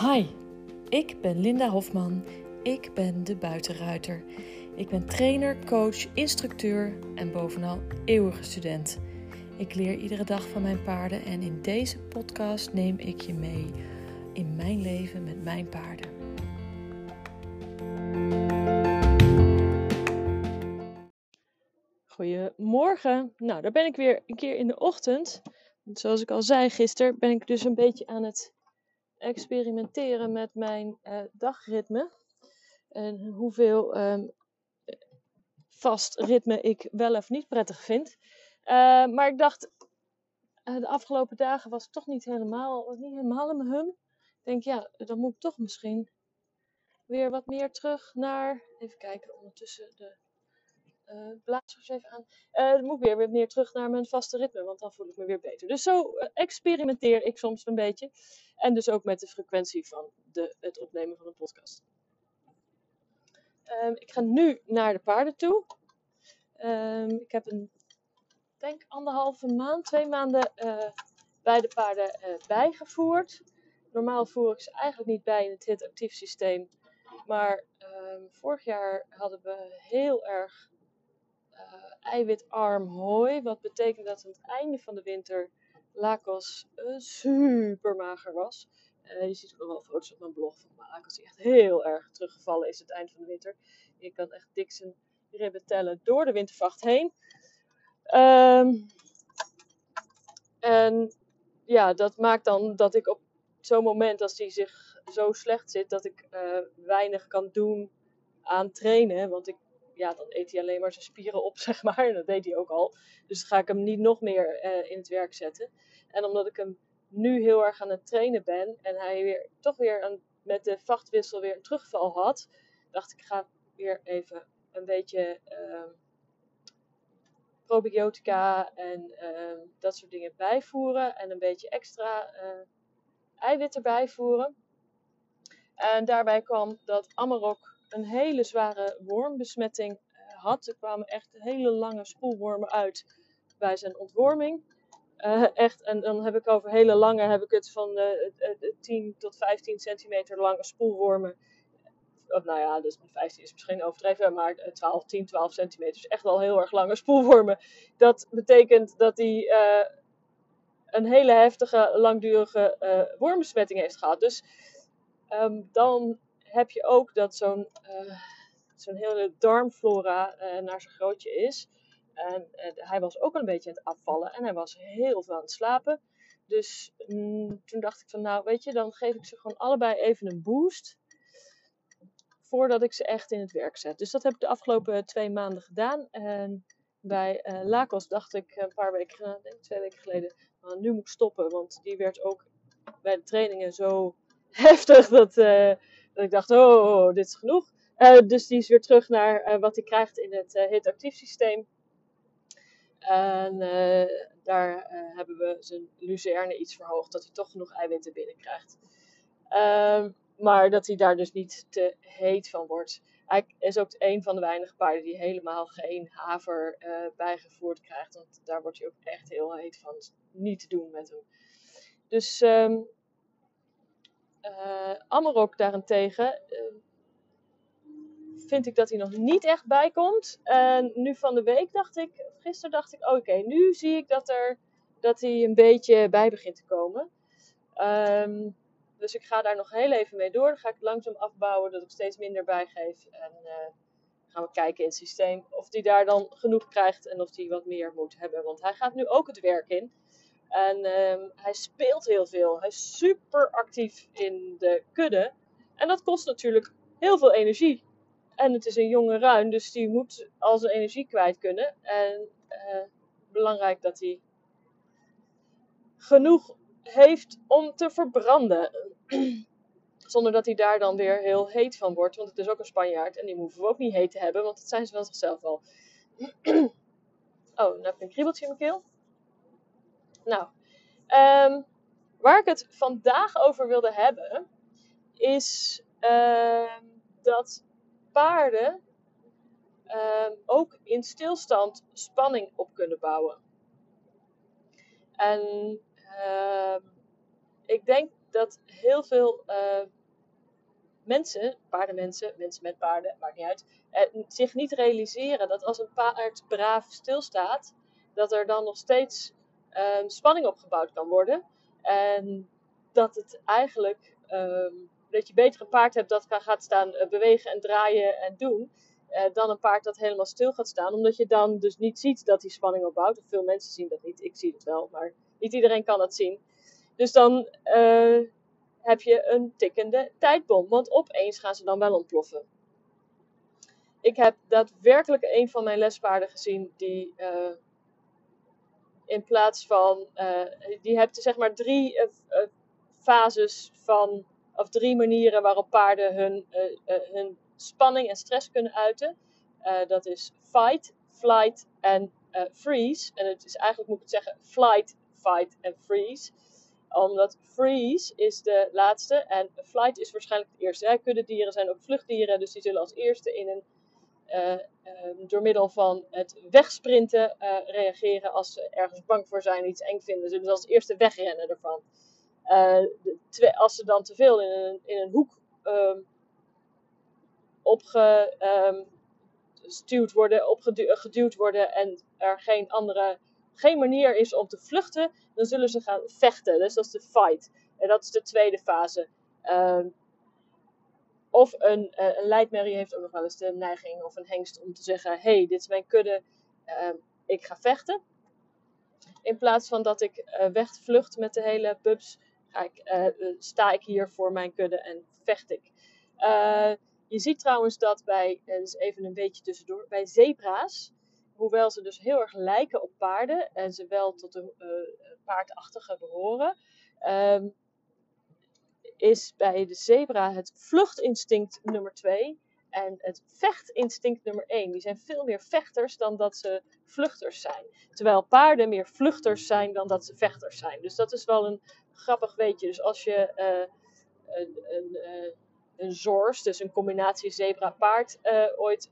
Hi, ik ben Linda Hofman. Ik ben de buitenruiter. Ik ben trainer, coach, instructeur en bovenal eeuwige student. Ik leer iedere dag van mijn paarden en in deze podcast neem ik je mee in mijn leven met mijn paarden. Goedemorgen. Nou, daar ben ik weer een keer in de ochtend. Zoals ik al zei gisteren, ben ik dus een beetje aan het experimenteren met mijn uh, dagritme. En hoeveel um, vast ritme ik wel of niet prettig vind. Uh, maar ik dacht, uh, de afgelopen dagen was ik toch niet helemaal, niet helemaal in mijn hum. Ik denk, ja, dan moet ik toch misschien weer wat meer terug naar. Even kijken, ondertussen de uh, blazers even aan. Uh, moet ik weer, weer meer terug naar mijn vaste ritme, want dan voel ik me weer beter. Dus zo uh, experimenteer ik soms een beetje. En dus ook met de frequentie van de, het opnemen van een podcast. Um, ik ga nu naar de paarden toe. Um, ik heb een, denk anderhalve maand, twee maanden bij de paarden bijgevoerd. Normaal voer ik ze eigenlijk niet bij in het HIT actief systeem. Maar um, vorig jaar hadden we heel erg eiwitarm hooi. Wat betekent dat aan het einde van de winter Lakos uh, super mager was. Uh, je ziet ook nog wel foto's op mijn blog van Lakos die echt heel erg teruggevallen is aan het eind van de winter. Ik kan echt dik zijn ribben tellen door de wintervacht heen. Um, en ja, dat maakt dan dat ik op zo'n moment als die zich zo slecht zit, dat ik uh, weinig kan doen aan trainen. Want ik ja, dan eet hij alleen maar zijn spieren op, zeg maar. En dat deed hij ook al. Dus ga ik hem niet nog meer uh, in het werk zetten. En omdat ik hem nu heel erg aan het trainen ben en hij weer, toch weer met de vachtwissel weer een terugval had, dacht ik, ga weer even een beetje uh, probiotica en uh, dat soort dingen bijvoeren. En een beetje extra uh, eiwit erbij voeren. En daarbij kwam dat Amarok een hele zware wormbesmetting had. Er kwamen echt hele lange spoelwormen uit bij zijn ontworming. Uh, echt, en dan heb ik over hele lange, heb ik het van uh, 10 tot 15 centimeter lange spoelwormen. Of nou ja, dus 15 is misschien overdreven, maar 12, 10, 12 centimeter is echt wel heel erg lange spoelwormen. Dat betekent dat hij een hele heftige, langdurige wormbesmetting heeft gehad. Dus um, dan heb je ook dat zo'n uh, zo'n hele darmflora uh, naar zijn grootje is. En uh, hij was ook een beetje aan het afvallen en hij was heel veel aan het slapen. Dus mm, toen dacht ik van nou weet je, dan geef ik ze gewoon allebei even een boost. Voordat ik ze echt in het werk zet. Dus dat heb ik de afgelopen twee maanden gedaan. En bij uh, Lakos dacht ik een paar weken, denk twee weken geleden, nu moet ik stoppen. Want die werd ook bij de trainingen zo heftig dat, ik dacht, oh, oh, dit is genoeg. Uh, dus die is weer terug naar uh, wat hij krijgt in het uh, HIT-actief systeem. En daar hebben we zijn lucerne iets verhoogd, dat hij toch genoeg eiwitten binnenkrijgt. Ehm, maar dat hij daar dus niet te heet van wordt. Hij is ook een van de weinige paarden die helemaal geen haver bijgevoerd krijgt. Want daar wordt hij ook echt heel heet van. Niet te doen met hem. Dus uh, Amarok daarentegen uh, vind ik dat hij nog niet echt bij komt. En nu van de week dacht ik, gisteren dacht ik, oké, nu zie ik dat, er, dat hij een beetje bij begint te komen. Um, dus ik ga daar nog heel even mee door. Dan ga ik langzaam afbouwen, dat ik steeds minder bijgeef. En uh, gaan we kijken in het systeem of hij daar dan genoeg krijgt en of hij wat meer moet hebben. Want hij gaat nu ook het werk in. En um, hij speelt heel veel. Hij is super actief in de kudde. En dat kost natuurlijk heel veel energie. En het is een jonge ruin, dus die moet al zijn energie kwijt kunnen. En uh, belangrijk dat hij genoeg heeft om te verbranden. Zonder dat hij daar dan weer heel heet van wordt. Want het is ook een Spanjaard en die hoeven we ook niet heet te hebben, want dat zijn ze wel zichzelf al. oh, nu heb ik een kriebeltje in mijn keel. Nou, um, waar ik het vandaag over wilde hebben, is uh, dat paarden uh, ook in stilstand spanning op kunnen bouwen. En ik denk dat heel veel mensen, paardenmensen, mensen met paarden, maakt niet uit, uh, zich niet realiseren dat als een paard braaf stilstaat, dat er dan nog steeds uh, spanning opgebouwd kan worden. En dat het eigenlijk, ehm, dat je beter een paard hebt dat gaat staan eh, bewegen en draaien en doen. dan een paard dat helemaal stil gaat staan. Omdat je dan dus niet ziet dat die spanning opbouwt. Veel mensen zien dat niet. Ik zie het wel, maar niet iedereen kan dat zien. Dus dan uh, heb je een tikkende tijdbom. Want opeens gaan ze dan wel ontploffen. Ik heb daadwerkelijk een van mijn lespaarden gezien die in plaats van. Uh, die hebt zeg maar drie fases van. Of drie manieren waarop paarden hun, hun spanning en stress kunnen uiten. dat is fight, flight en freeze. En het is eigenlijk, moet ik het zeggen, flight, fight en freeze omdat freeze is de laatste en flight is waarschijnlijk het eerste. Kuddedieren zijn ook vluchtdieren, dus die zullen als eerste in een, uh, door middel van het wegsprinten uh, reageren als ze ergens bang voor zijn, iets eng vinden. Zullen ze als eerste wegrennen ervan. Uh, de, als ze dan te veel in een, in een hoek um, worden, opgeduwd worden en er geen andere geen manier is om te vluchten, dan zullen ze gaan vechten. Dus dat is de fight. En dat is de tweede fase. Of een, uh, een leidmerrie heeft ook nog wel eens de neiging of een hengst om te zeggen: hey, dit is mijn kudde, uh, ik ga vechten. In plaats van dat ik uh, wegvlucht met de hele pubs, ga ik, eh, sta ik hier voor mijn kudde en vecht ik. je ziet trouwens dat bij, dus even een beetje tussendoor, bij zebra's hoewel ze dus heel erg lijken op paarden en ze wel tot uh, paardachtige behoren, um, is bij de zebra het vluchtinstinct nummer 2 en het vechtinstinct nummer 1. Die zijn veel meer vechters dan dat ze vluchters zijn. Terwijl paarden meer vluchters zijn dan dat ze vechters zijn. Dus dat is wel een grappig weetje. Dus als je uh, een, een uh, een zors, dus een combinatie zebra-paard, uh, ooit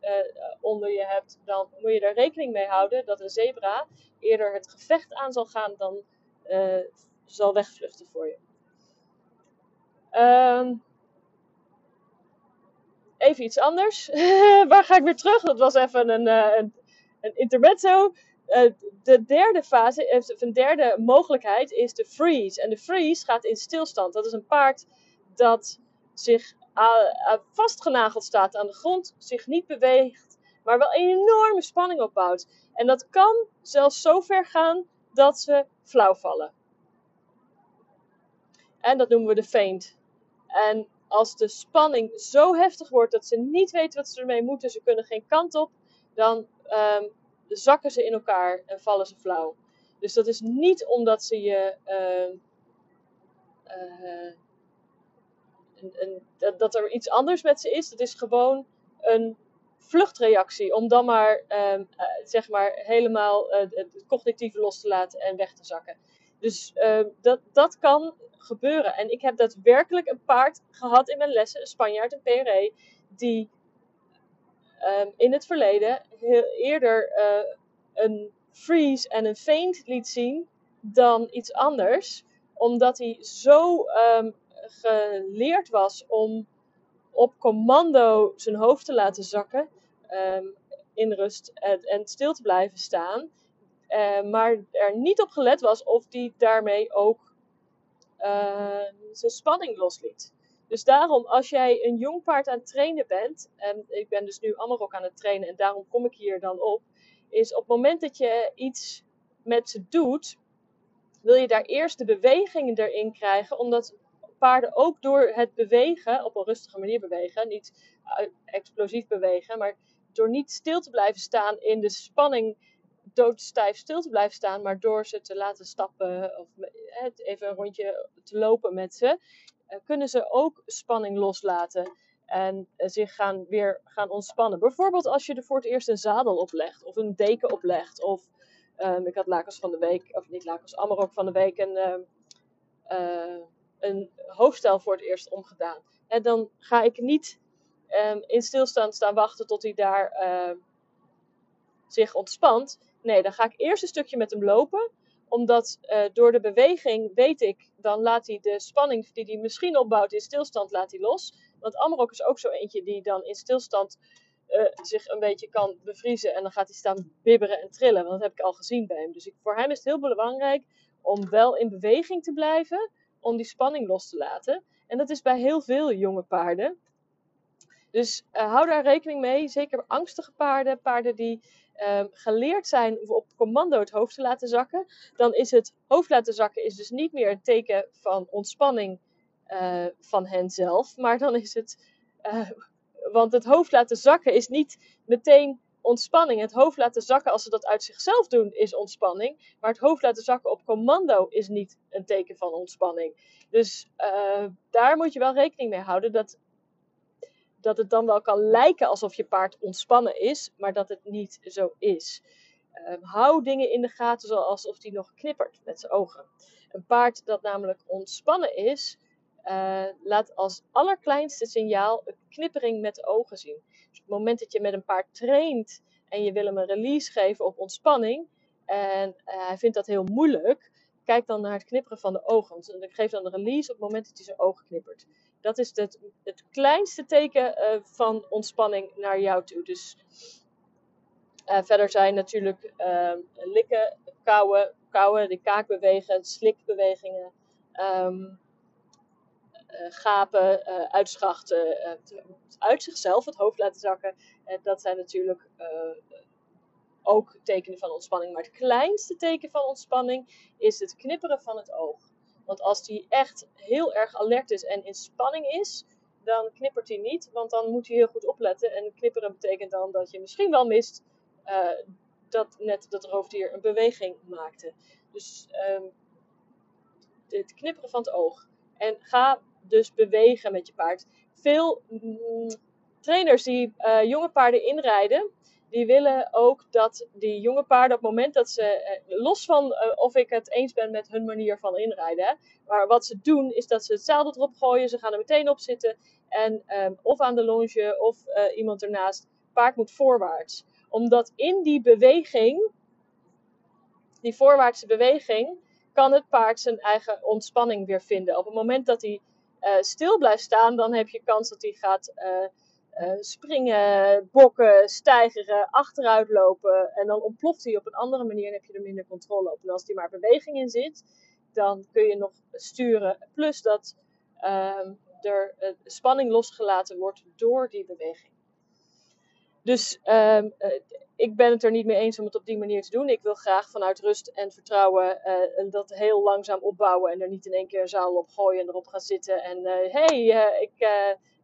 onder je hebt, dan moet je er rekening mee houden dat een zebra eerder het gevecht aan zal gaan dan zal wegvluchten voor je. Um, even iets anders. Waar ga ik weer terug? Dat was even een, een, een intermezzo. de derde fase, of een derde mogelijkheid is de freeze. En de freeze gaat in stilstand. Dat is een paard dat zich vastgenageld staat aan de grond, zich niet beweegt, maar wel een enorme spanning opbouwt. En dat kan zelfs zo ver gaan dat ze flauw vallen. En dat noemen we de feint. En als de spanning zo heftig wordt dat ze niet weten wat ze ermee moeten, ze kunnen geen kant op, dan um, zakken ze in elkaar en vallen ze flauw. Dus dat is niet omdat ze je uh, een, dat er iets anders met ze is. Dat is gewoon een vluchtreactie. Om dan maar, um, uh, zeg maar helemaal uh, het cognitieve los te laten en weg te zakken. Dus uh, dat, dat kan gebeuren. En ik heb daadwerkelijk een paard gehad in mijn lessen, een Spanjaard, een PRE, die um, in het verleden heel eerder uh, een freeze en een feint liet zien dan iets anders. Omdat hij zo um, geleerd was om op commando zijn hoofd te laten zakken in rust en, en, stil te blijven staan. Uh, maar er niet op gelet was of die daarmee ook uh, zijn spanning losliet. Dus daarom, als jij een jong paard aan het trainen bent, en ik ben dus nu ook aan het trainen en daarom kom ik hier dan op, is op het moment dat je iets met ze doet, wil je daar eerst de bewegingen erin krijgen, omdat paarden ook door het bewegen, op een rustige manier bewegen, niet explosief bewegen, maar door niet stil te blijven staan in de spanning, doodstijf stil te blijven staan, maar door ze te laten stappen of even een rondje te lopen met ze, eh, kunnen ze ook spanning loslaten en eh, zich gaan, weer gaan ontspannen. Bijvoorbeeld als je er voor het eerst een zadel oplegt of een deken oplegt. Of um, ik had Lakers van de week, of niet Lakers, Amarok van de week een, uh, een hoofdstel voor het eerst omgedaan. En dan ga ik niet um, in stilstand staan wachten tot hij daar zich ontspant. Nee, dan ga ik eerst een stukje met hem lopen. Omdat uh, door de beweging weet ik, dan laat hij de spanning die hij misschien opbouwt in stilstand, laat hij los. Want Amarok is ook zo eentje die dan in stilstand uh, zich een beetje kan bevriezen. En dan gaat hij staan bibberen en trillen. Want dat heb ik al gezien bij hem. Dus ik, voor hem is het heel belangrijk om wel in beweging te blijven. Om die spanning los te laten. En dat is bij heel veel jonge paarden. Dus uh, hou daar rekening mee. Zeker angstige paarden, paarden die um, geleerd zijn op commando het hoofd te laten zakken. Dan is het hoofd laten zakken is dus niet meer een teken van ontspanning uh, van hen zelf. Maar dan is het. Uh, want het hoofd laten zakken is niet meteen ontspanning. Het hoofd laten zakken als ze dat uit zichzelf doen is ontspanning. Maar het hoofd laten zakken op commando is niet een teken van ontspanning. Dus uh, daar moet je wel rekening mee houden dat dat het dan wel kan lijken alsof je paard ontspannen is, maar dat het niet zo is. Um, hou dingen in de gaten zoals of die nog knippert met zijn ogen. Een paard dat namelijk ontspannen is, uh, laat als allerkleinste signaal een knippering met de ogen zien. Dus op het moment dat je met een paard traint en je wil hem een release geven op ontspanning, en uh, hij vindt dat heel moeilijk, kijk dan naar het knipperen van de ogen. Want geef dan een release op het moment dat hij zijn ogen knippert. Dat is het, het kleinste teken uh, van ontspanning naar jou toe. Dus uh, verder zijn natuurlijk uh, likken, kauwen, kauwen, de kaak bewegen, slikbewegingen, um, gapen, uitschachten, uit zichzelf het hoofd laten zakken. dat zijn natuurlijk ook tekenen van ontspanning. Maar het kleinste teken van ontspanning is het knipperen van het oog. Want als die echt heel erg alert is en in spanning is, dan knippert hij niet. Want dan moet hij heel goed opletten. En knipperen betekent dan dat je misschien wel mist uh, dat net dat roofdier een beweging maakte. Dus um, het knipperen van het oog. En ga dus bewegen met je paard. Veel mm, trainers die uh, jonge paarden inrijden, die willen ook dat die jonge paarden op het moment dat ze, eh, los van uh, of ik het eens ben met hun manier van inrijden, maar wat ze doen is dat ze het zadel erop gooien, ze gaan er meteen op zitten en um, of aan de longe of uh, iemand ernaast, paard moet voorwaarts. Omdat in die beweging, die voorwaartse beweging, kan het paard zijn eigen ontspanning weer vinden. Op het moment dat hij stil blijft staan, dan heb je kans dat hij gaat springen, bokken, stijgeren, achteruit lopen. En dan ontploft hij op een andere manier en heb je er minder controle op. En als die maar beweging in zit, dan kun je nog sturen. Plus dat uh, er uh, spanning losgelaten wordt door die beweging. Dus uh, ik ben het er niet mee eens om het op die manier te doen. Ik wil graag vanuit rust en vertrouwen uh, dat heel langzaam opbouwen en er niet in één keer een zaal op gooien en erop gaan zitten. En hé, hey, ik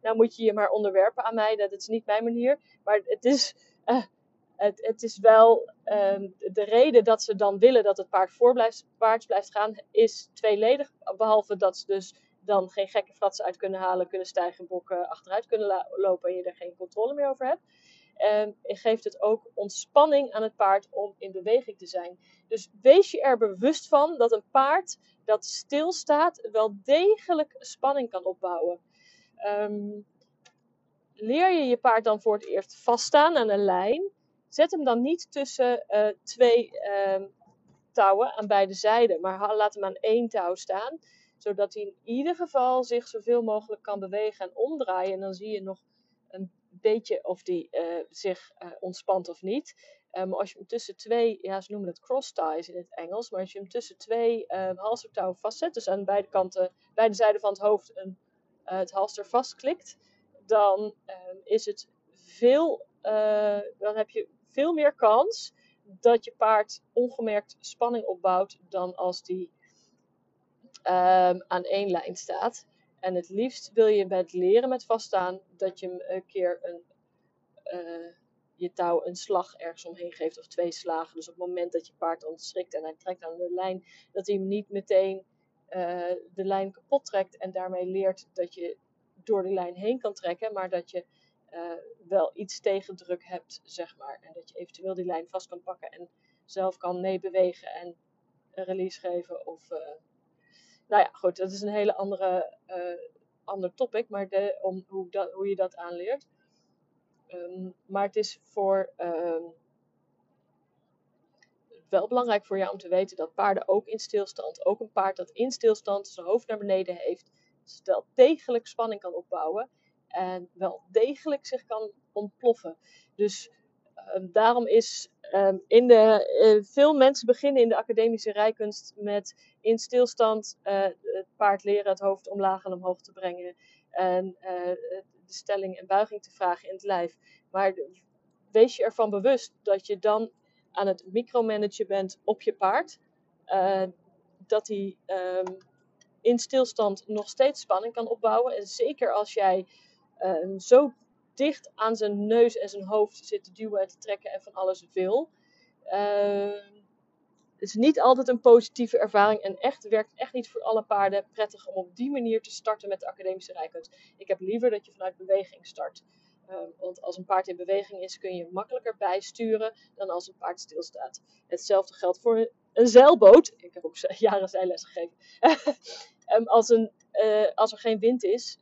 nou moet je je maar onderwerpen aan mij. Dat is niet mijn manier. Maar het is, uh, het, het, is wel um, de reden dat ze dan willen dat het paard voorblijft blijft gaan, is tweeledig. Behalve dat ze dus dan geen gekke fratsen uit kunnen halen, kunnen stijgen, bokken, achteruit kunnen lopen en je er geen controle meer over hebt. Um, geeft het ook ontspanning aan het paard om in beweging te zijn. Dus wees je er bewust van dat een paard dat stilstaat wel degelijk spanning kan opbouwen. Um, leer je je paard dan voor het eerst vaststaan aan een lijn. Zet hem dan niet tussen uh, twee um, touwen aan beide zijden, maar laat hem aan één touw staan. Zodat hij in ieder geval zich zoveel mogelijk kan bewegen en omdraaien. En dan zie je nog beetje of die uh, zich uh, ontspant of niet. Um, als je hem tussen twee, ja, ze noemen het cross ties in het Engels, maar als je hem tussen twee halstertouwen vastzet, dus aan beide kanten, beide zijden van het hoofd een het halster vastklikt, dan uh, is het veel, dan heb je veel meer kans dat je paard ongemerkt spanning opbouwt dan als die um, aan één lijn staat. En het liefst wil je bij het leren met vaststaan dat je een keer een, uh, je touw een slag ergens omheen geeft of twee slagen. Dus op het moment dat je paard ontschrikt en hij trekt aan de lijn, dat hij hem niet meteen uh, de lijn kapot trekt en daarmee leert dat je door de lijn heen kan trekken, maar dat je uh, wel iets tegendruk hebt, zeg maar. En dat je eventueel die lijn vast kan pakken en zelf kan meebewegen en een release geven. Of, nou ja, goed, dat is een hele andere ander topic, maar de, om hoe, dat, hoe je dat aanleert. Um, maar het is voor um, wel belangrijk voor jou om te weten dat paarden ook in stilstand, ook een paard dat in stilstand zijn hoofd naar beneden heeft, wel degelijk spanning kan opbouwen en wel degelijk zich kan ontploffen. Dus ehm, daarom is ehm, in de, uh, veel mensen beginnen in de academische rijkunst met in stilstand uh, het paard leren het hoofd omlaag en omhoog te brengen en uh, de stelling en buiging te vragen in het lijf. Maar wees je ervan bewust dat je dan aan het micromanagen bent op je paard. dat hij um, in stilstand nog steeds spanning kan opbouwen. En zeker als jij uh, zo dicht aan zijn neus en zijn hoofd zit te duwen en te trekken en van alles wil. Uh, het is niet altijd een positieve ervaring en echt werkt echt niet voor alle paarden prettig om op die manier te starten met de academische rijkunst. Ik heb liever dat je vanuit beweging start. Uh, want als een paard in beweging is, kun je makkelijker bijsturen dan als een paard stilstaat. Hetzelfde geldt voor een zeilboot. Ik heb ook jaren zeilles gegeven. um, als, een, uh, als er geen wind is,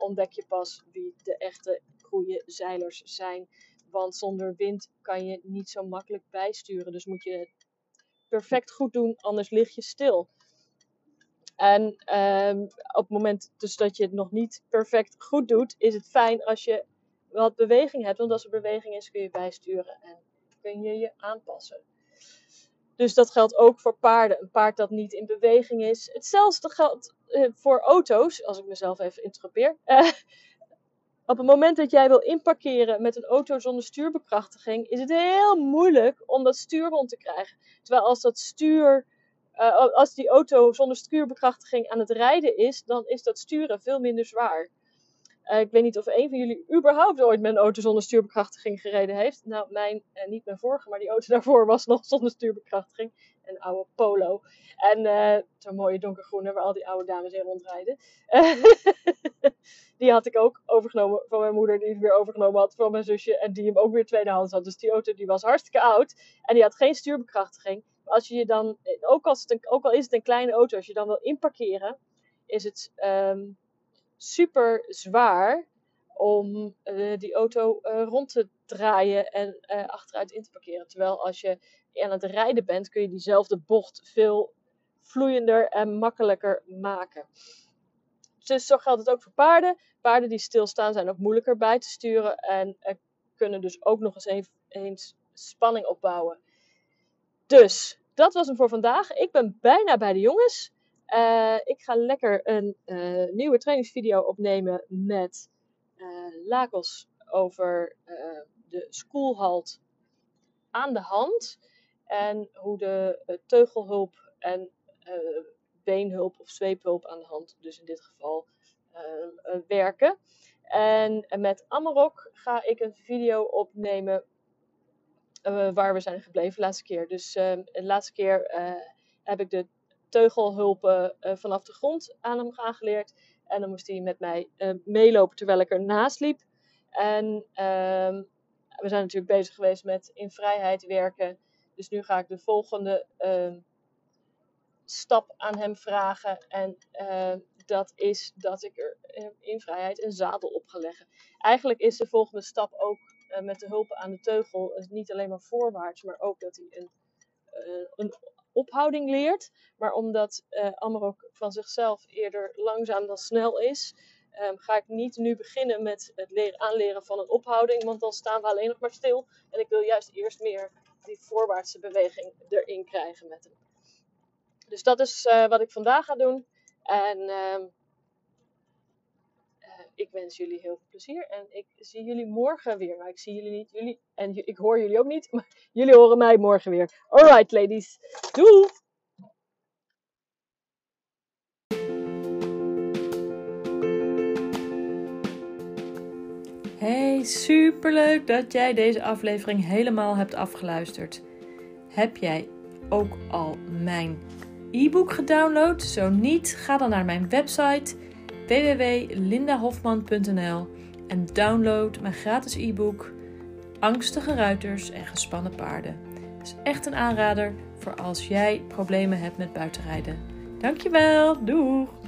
ontdek je pas wie de echte goede zeilers zijn. Want zonder wind kan je niet zo makkelijk bijsturen. Dus moet je het perfect goed doen, anders lig je stil. En um, op het moment dus dat je het nog niet perfect goed doet, is het fijn als je wat beweging hebt. Want als er beweging is, kun je bijsturen en kun je je aanpassen. Dus dat geldt ook voor paarden. Een paard dat niet in beweging is. Hetzelfde geldt voor auto's, als ik mezelf even interrupeer. Uh, op het moment dat jij wil inparkeren met een auto zonder stuurbekrachtiging, is het heel moeilijk om dat stuur rond te krijgen. Terwijl als dat stuur, uh, als die auto zonder stuurbekrachtiging aan het rijden is, dan is dat sturen veel minder zwaar. Uh, ik weet niet of een van jullie überhaupt ooit met een auto zonder stuurbekrachtiging gereden heeft. Nou, mijn, uh, niet mijn vorige, maar die auto daarvoor was nog zonder stuurbekrachtiging. Een oude Polo. En uh, zo'n mooie donkergroene waar al die oude dames in rondrijden. die had ik ook overgenomen van mijn moeder, die het weer overgenomen had van mijn zusje. En die hem ook weer tweedehands had. Dus die auto die was hartstikke oud. En die had geen stuurbekrachtiging. Maar als je je dan, ook, als het ook al is het een kleine auto, als je dan wil inparkeren, is het... Um, super zwaar om uh, die auto uh, rond te draaien en uh, achteruit in te parkeren. Terwijl als je aan het rijden bent, kun je diezelfde bocht veel vloeiender en makkelijker maken. Dus zo geldt het ook voor paarden. Paarden die stilstaan zijn ook moeilijker bij te sturen en kunnen dus ook nog eens een, eens spanning opbouwen. Dus dat was hem voor vandaag. Ik ben bijna bij de jongens. Uh, ik ga lekker een uh, nieuwe trainingsvideo opnemen met uh, Lagos over de schoolhalt aan de hand. En hoe de teugelhulp en beenhulp of zweephulp aan de hand, dus in dit geval, werken. En met Amarok ga ik een video opnemen waar we zijn gebleven de laatste keer. Dus de laatste keer heb ik de teugelhulpen uh, vanaf de grond aan hem aangeleerd. En dan moest hij met mij uh, meelopen terwijl ik ernaast liep. En uh, we zijn natuurlijk bezig geweest met in vrijheid werken. Dus nu ga ik de volgende ehm, stap aan hem vragen. En ehm, dat is dat ik er eh, in vrijheid een zadel op ga leggen. Eigenlijk is de volgende stap ook eh, met de hulpen aan de teugel niet alleen maar voorwaarts, maar ook dat hij een, een ophouding leert. Maar omdat uh, van zichzelf eerder langzaam dan snel is, um, ga ik niet nu beginnen met het leren, aanleren van een ophouding. Want dan staan we alleen nog maar stil. En ik wil juist eerst meer die voorwaartse beweging erin krijgen met hem. Dus dat is uh, wat ik vandaag ga doen. En uh, ik wens jullie heel veel plezier. En ik zie jullie morgen weer. Maar ik zie jullie niet. Jullie, en ik hoor jullie ook niet. Maar jullie horen mij morgen weer. Alright, ladies. Doei! Hey, superleuk dat jij deze aflevering helemaal hebt afgeluisterd. Heb jij ook al mijn e-book gedownload? Zo niet, ga dan naar mijn website www.lindahofman.nl en download mijn gratis e-book Angstige ruiters en gespannen paarden. Het is echt een aanrader voor als jij problemen hebt met buitenrijden. Dankjewel, doeg!